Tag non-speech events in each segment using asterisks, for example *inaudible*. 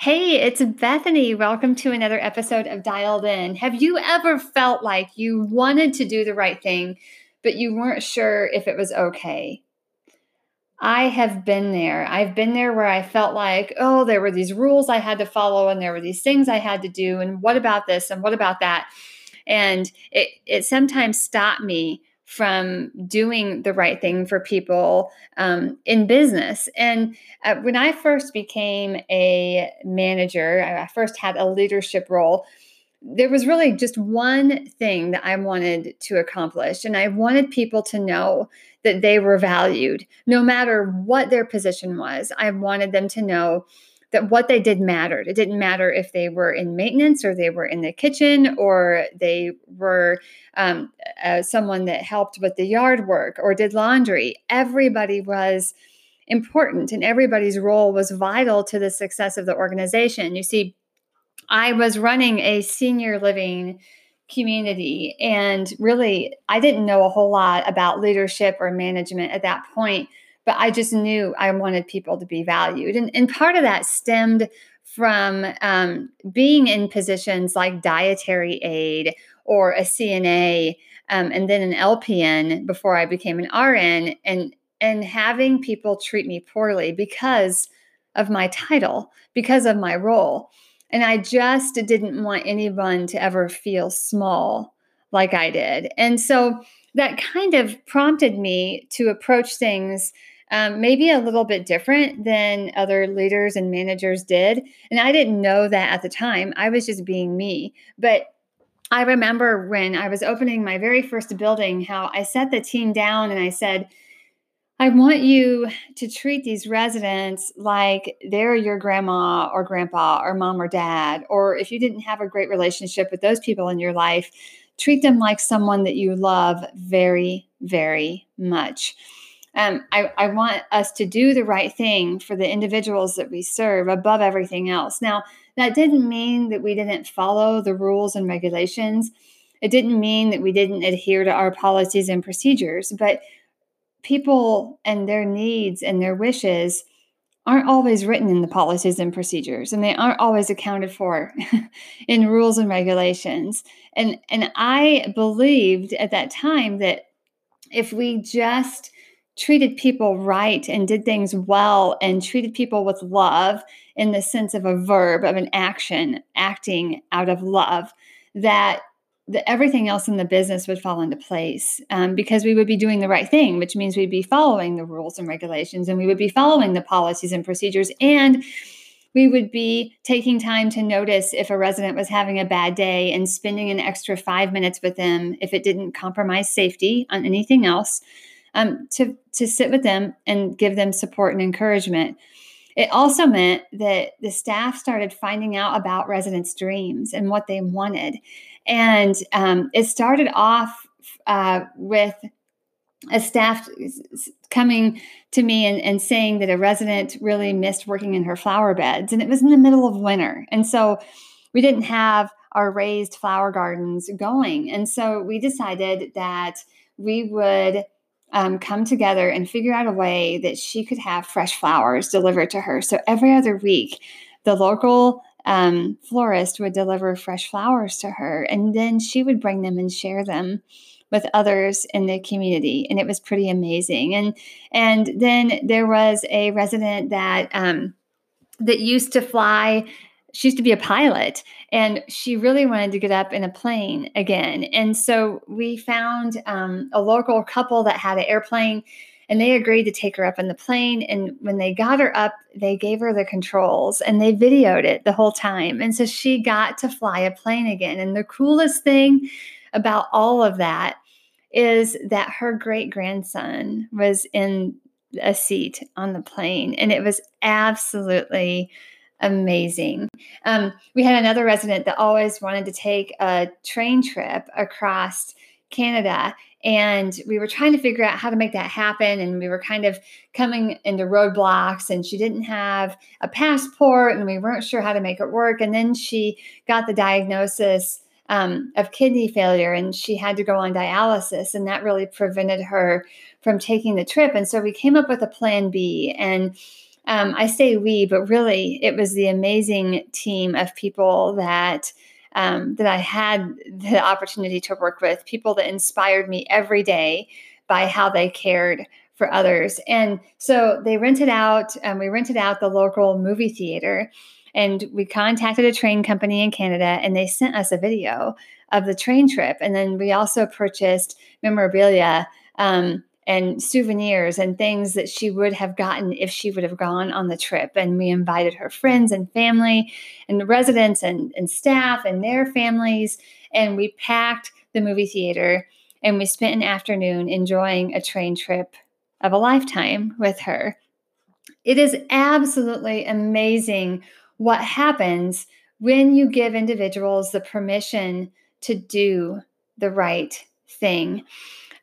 Hey, it's Bethany. Welcome to another episode of Dialed In. Have you ever felt like you wanted to do the right thing, but you weren't sure if it was okay? I have been there. I've been there where I felt like, oh, there were these rules I had to follow, and there were these things I had to do, and what about this, and what about that? And it, it sometimes stopped me from doing the right thing for people um, in business. And uh, when I first became a manager, I first had a leadership role. There was really just one thing that I wanted to accomplish, and I wanted people to know that they were valued no matter what their position was. I wanted them to know that what they did mattered. It didn't matter if they were in maintenance or they were in the kitchen or they were um, uh, someone that helped with the yard work or did laundry. Everybody was important and everybody's role was vital to the success of the organization. You see, I was running a senior living community and really I didn't know a whole lot about leadership or management at that point but I just knew I wanted people to be valued. And, and part of that stemmed from um, being in positions like dietary aide or a CNA um, and then an LPN before I became an RN and and having people treat me poorly because of my title, because of my role. And I just didn't want anyone to ever feel small like I did. And so that kind of prompted me to approach things um, maybe a little bit different than other leaders and managers did. And I didn't know that at the time. I was just being me. But I remember when I was opening my very first building, how I set the team down and I said, I want you to treat these residents like they're your grandma or grandpa or mom or dad. Or if you didn't have a great relationship with those people in your life, treat them like someone that you love very, very much um, I, I want us to do the right thing for the individuals that we serve above everything else. Now, that didn't mean that we didn't follow the rules and regulations. It didn't mean that we didn't adhere to our policies and procedures, but people and their needs and their wishes aren't always written in the policies and procedures and they aren't always accounted for *laughs* in rules and regulations. And and i believed at that time that if we just treated people right and did things well and treated people with love in the sense of a verb of an action acting out of love that the, everything else in the business would fall into place um, because we would be doing the right thing which means we'd be following the rules and regulations and we would be following the policies and procedures and we would be taking time to notice if a resident was having a bad day and spending an extra five minutes with them if it didn't compromise safety on anything else um, to to sit with them and give them support and encouragement. It also meant that the staff started finding out about residents' dreams and what they wanted, and um, it started off uh, with a staff coming to me and, and saying that a resident really missed working in her flower beds, and it was in the middle of winter, and so we didn't have our raised flower gardens going, and so we decided that we would um, come together and figure out a way that she could have fresh flowers delivered to her. So every other week, the local um, florist would deliver fresh flowers to her, and then she would bring them and share them with others in the community, and it was pretty amazing. And and then there was a resident that um, that used to fly she used to be a pilot and she really wanted to get up in a plane again. And so we found um, a local couple that had an airplane and they agreed to take her up in the plane. And when they got her up, they gave her the controls and they videoed it the whole time. And so she got to fly a plane again. And the coolest thing about all of that is that her great grandson was in a seat on the plane. And it was absolutely amazing. Um, we had another resident that always wanted to take a train trip across Canada. And we were trying to figure out how to make that happen. And we were kind of coming into roadblocks, and she didn't have a passport, and we weren't sure how to make it work. And then she got the diagnosis um, of kidney failure, and she had to go on dialysis. And that really prevented her from taking the trip. And so we came up with a plan B. And um, I say we, but really it was the amazing team of people that um, that I had the opportunity to work with, people that inspired me every day by how they cared for others. And so they rented out, um, we rented out the local movie theater, and we contacted a train company in Canada, and they sent us a video of the train trip. And then we also purchased memorabilia. Um, and souvenirs and things that she would have gotten if she would have gone on the trip. And we invited her friends and family and residents and, and staff and their families. And we packed the movie theater and we spent an afternoon enjoying a train trip of a lifetime with her. It is absolutely amazing what happens when you give individuals the permission to do the right thing.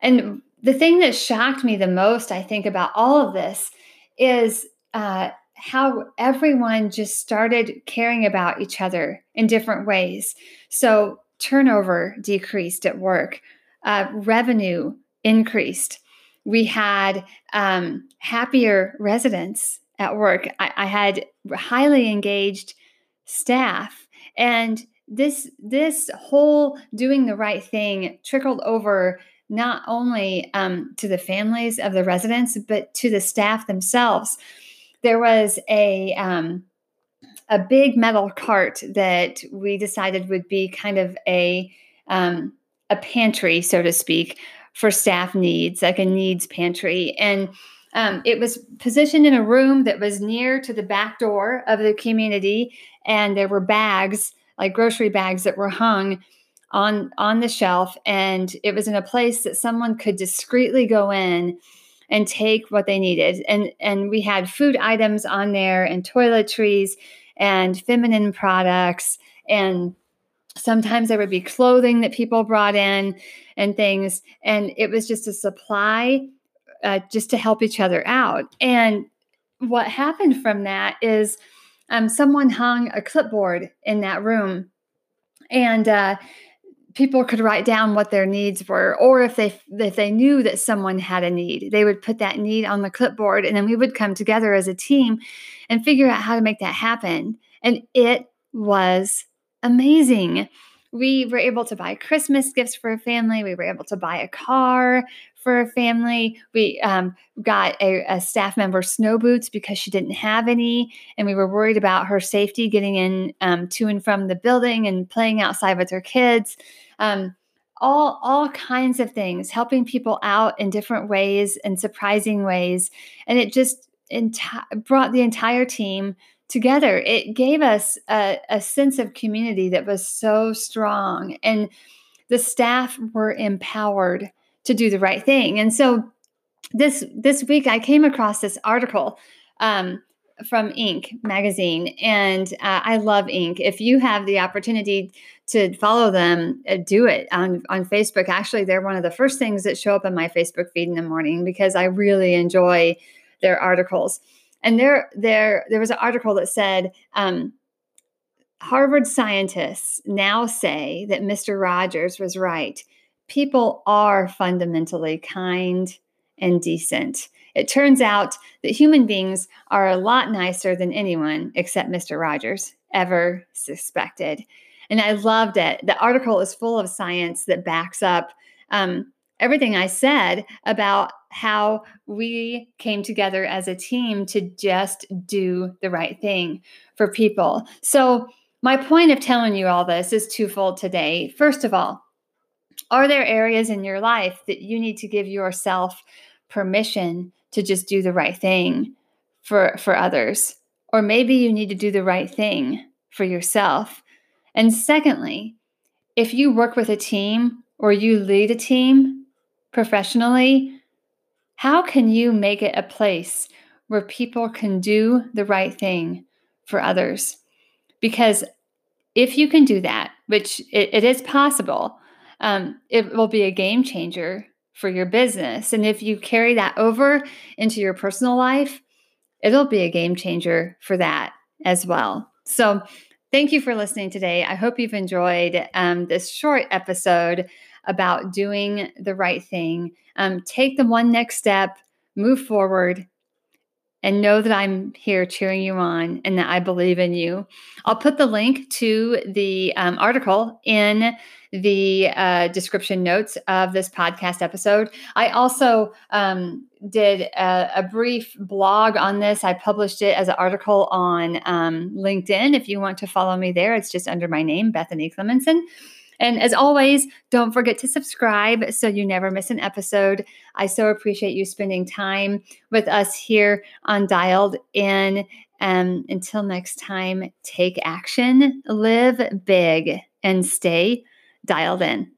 And the thing that shocked me the most, I think, about all of this is uh, how everyone just started caring about each other in different ways. So, turnover decreased at work, uh, revenue increased. We had um, happier residents at work. I, I had highly engaged staff, and this this whole doing the right thing trickled over not only um, to the families of the residents, but to the staff themselves. There was a um, a big metal cart that we decided would be kind of a um, a pantry, so to speak, for staff needs, like a needs pantry, and um, it was positioned in a room that was near to the back door of the community, and there were bags, like grocery bags, that were hung on on the shelf and it was in a place that someone could discreetly go in and take what they needed. And and we had food items on there and toiletries and feminine products. And sometimes there would be clothing that people brought in and things. And it was just a supply uh, just to help each other out. And what happened from that is um, someone hung a clipboard in that room. And uh, people could write down what their needs were or if they if they knew that someone had a need they would put that need on the clipboard and then we would come together as a team and figure out how to make that happen. And it was amazing we were able to buy christmas gifts for a family. We were able to buy a car for a family. We um, got a, a staff member snow boots because she didn't have any and we were worried about her safety getting in um, to and from the building and playing outside with her kids. Um, all all kinds of things, helping people out in different ways and surprising ways, and it just enti- brought the entire team together. It gave us a, a sense of community that was so strong, and the staff were empowered to do the right thing. And so this this week, I came across this article. Um, from Inc. magazine, and uh, I love Inc. If you have the opportunity to follow them, uh, do it on on Facebook. Actually, they're one of the first things that show up in my Facebook feed in the morning because I really enjoy their articles. And there, there, there was an article that said um, Harvard scientists now say that Mr. Rogers was right. People are fundamentally kind and decent. It turns out that human beings are a lot nicer than anyone except Mr. Rogers ever suspected. And I loved it. The article is full of science that backs up um, everything I said about how we came together as a team to just do the right thing for people. So, my point of telling you all this is twofold today. First of all, are there areas in your life that you need to give yourself permission to just do the right thing for for others? Or maybe you need to do the right thing for yourself. And secondly, if you work with a team or you lead a team professionally, how can you make it a place where people can do the right thing for others? Because if you can do that, which it, it is possible, um, it will be a game changer for your business. And if you carry that over into your personal life, it'll be a game changer for that as well. So, Thank you for listening today. I hope you've enjoyed um, this short episode about doing the right thing. Um, take the one next step, move forward, and know that I'm here cheering you on and that I believe in you. I'll put the link to the um, article in the uh, description notes of this podcast episode. I also um, did a, a, brief blog on this. I published it as an article on um, LinkedIn. If you want to follow me there, it's just under my name, Bethany Clemenson. And as always, don't forget to subscribe so you never miss an episode. I so appreciate you spending time with us here on Dialed In. Um, until next time, take action, live big, and stay dialed in.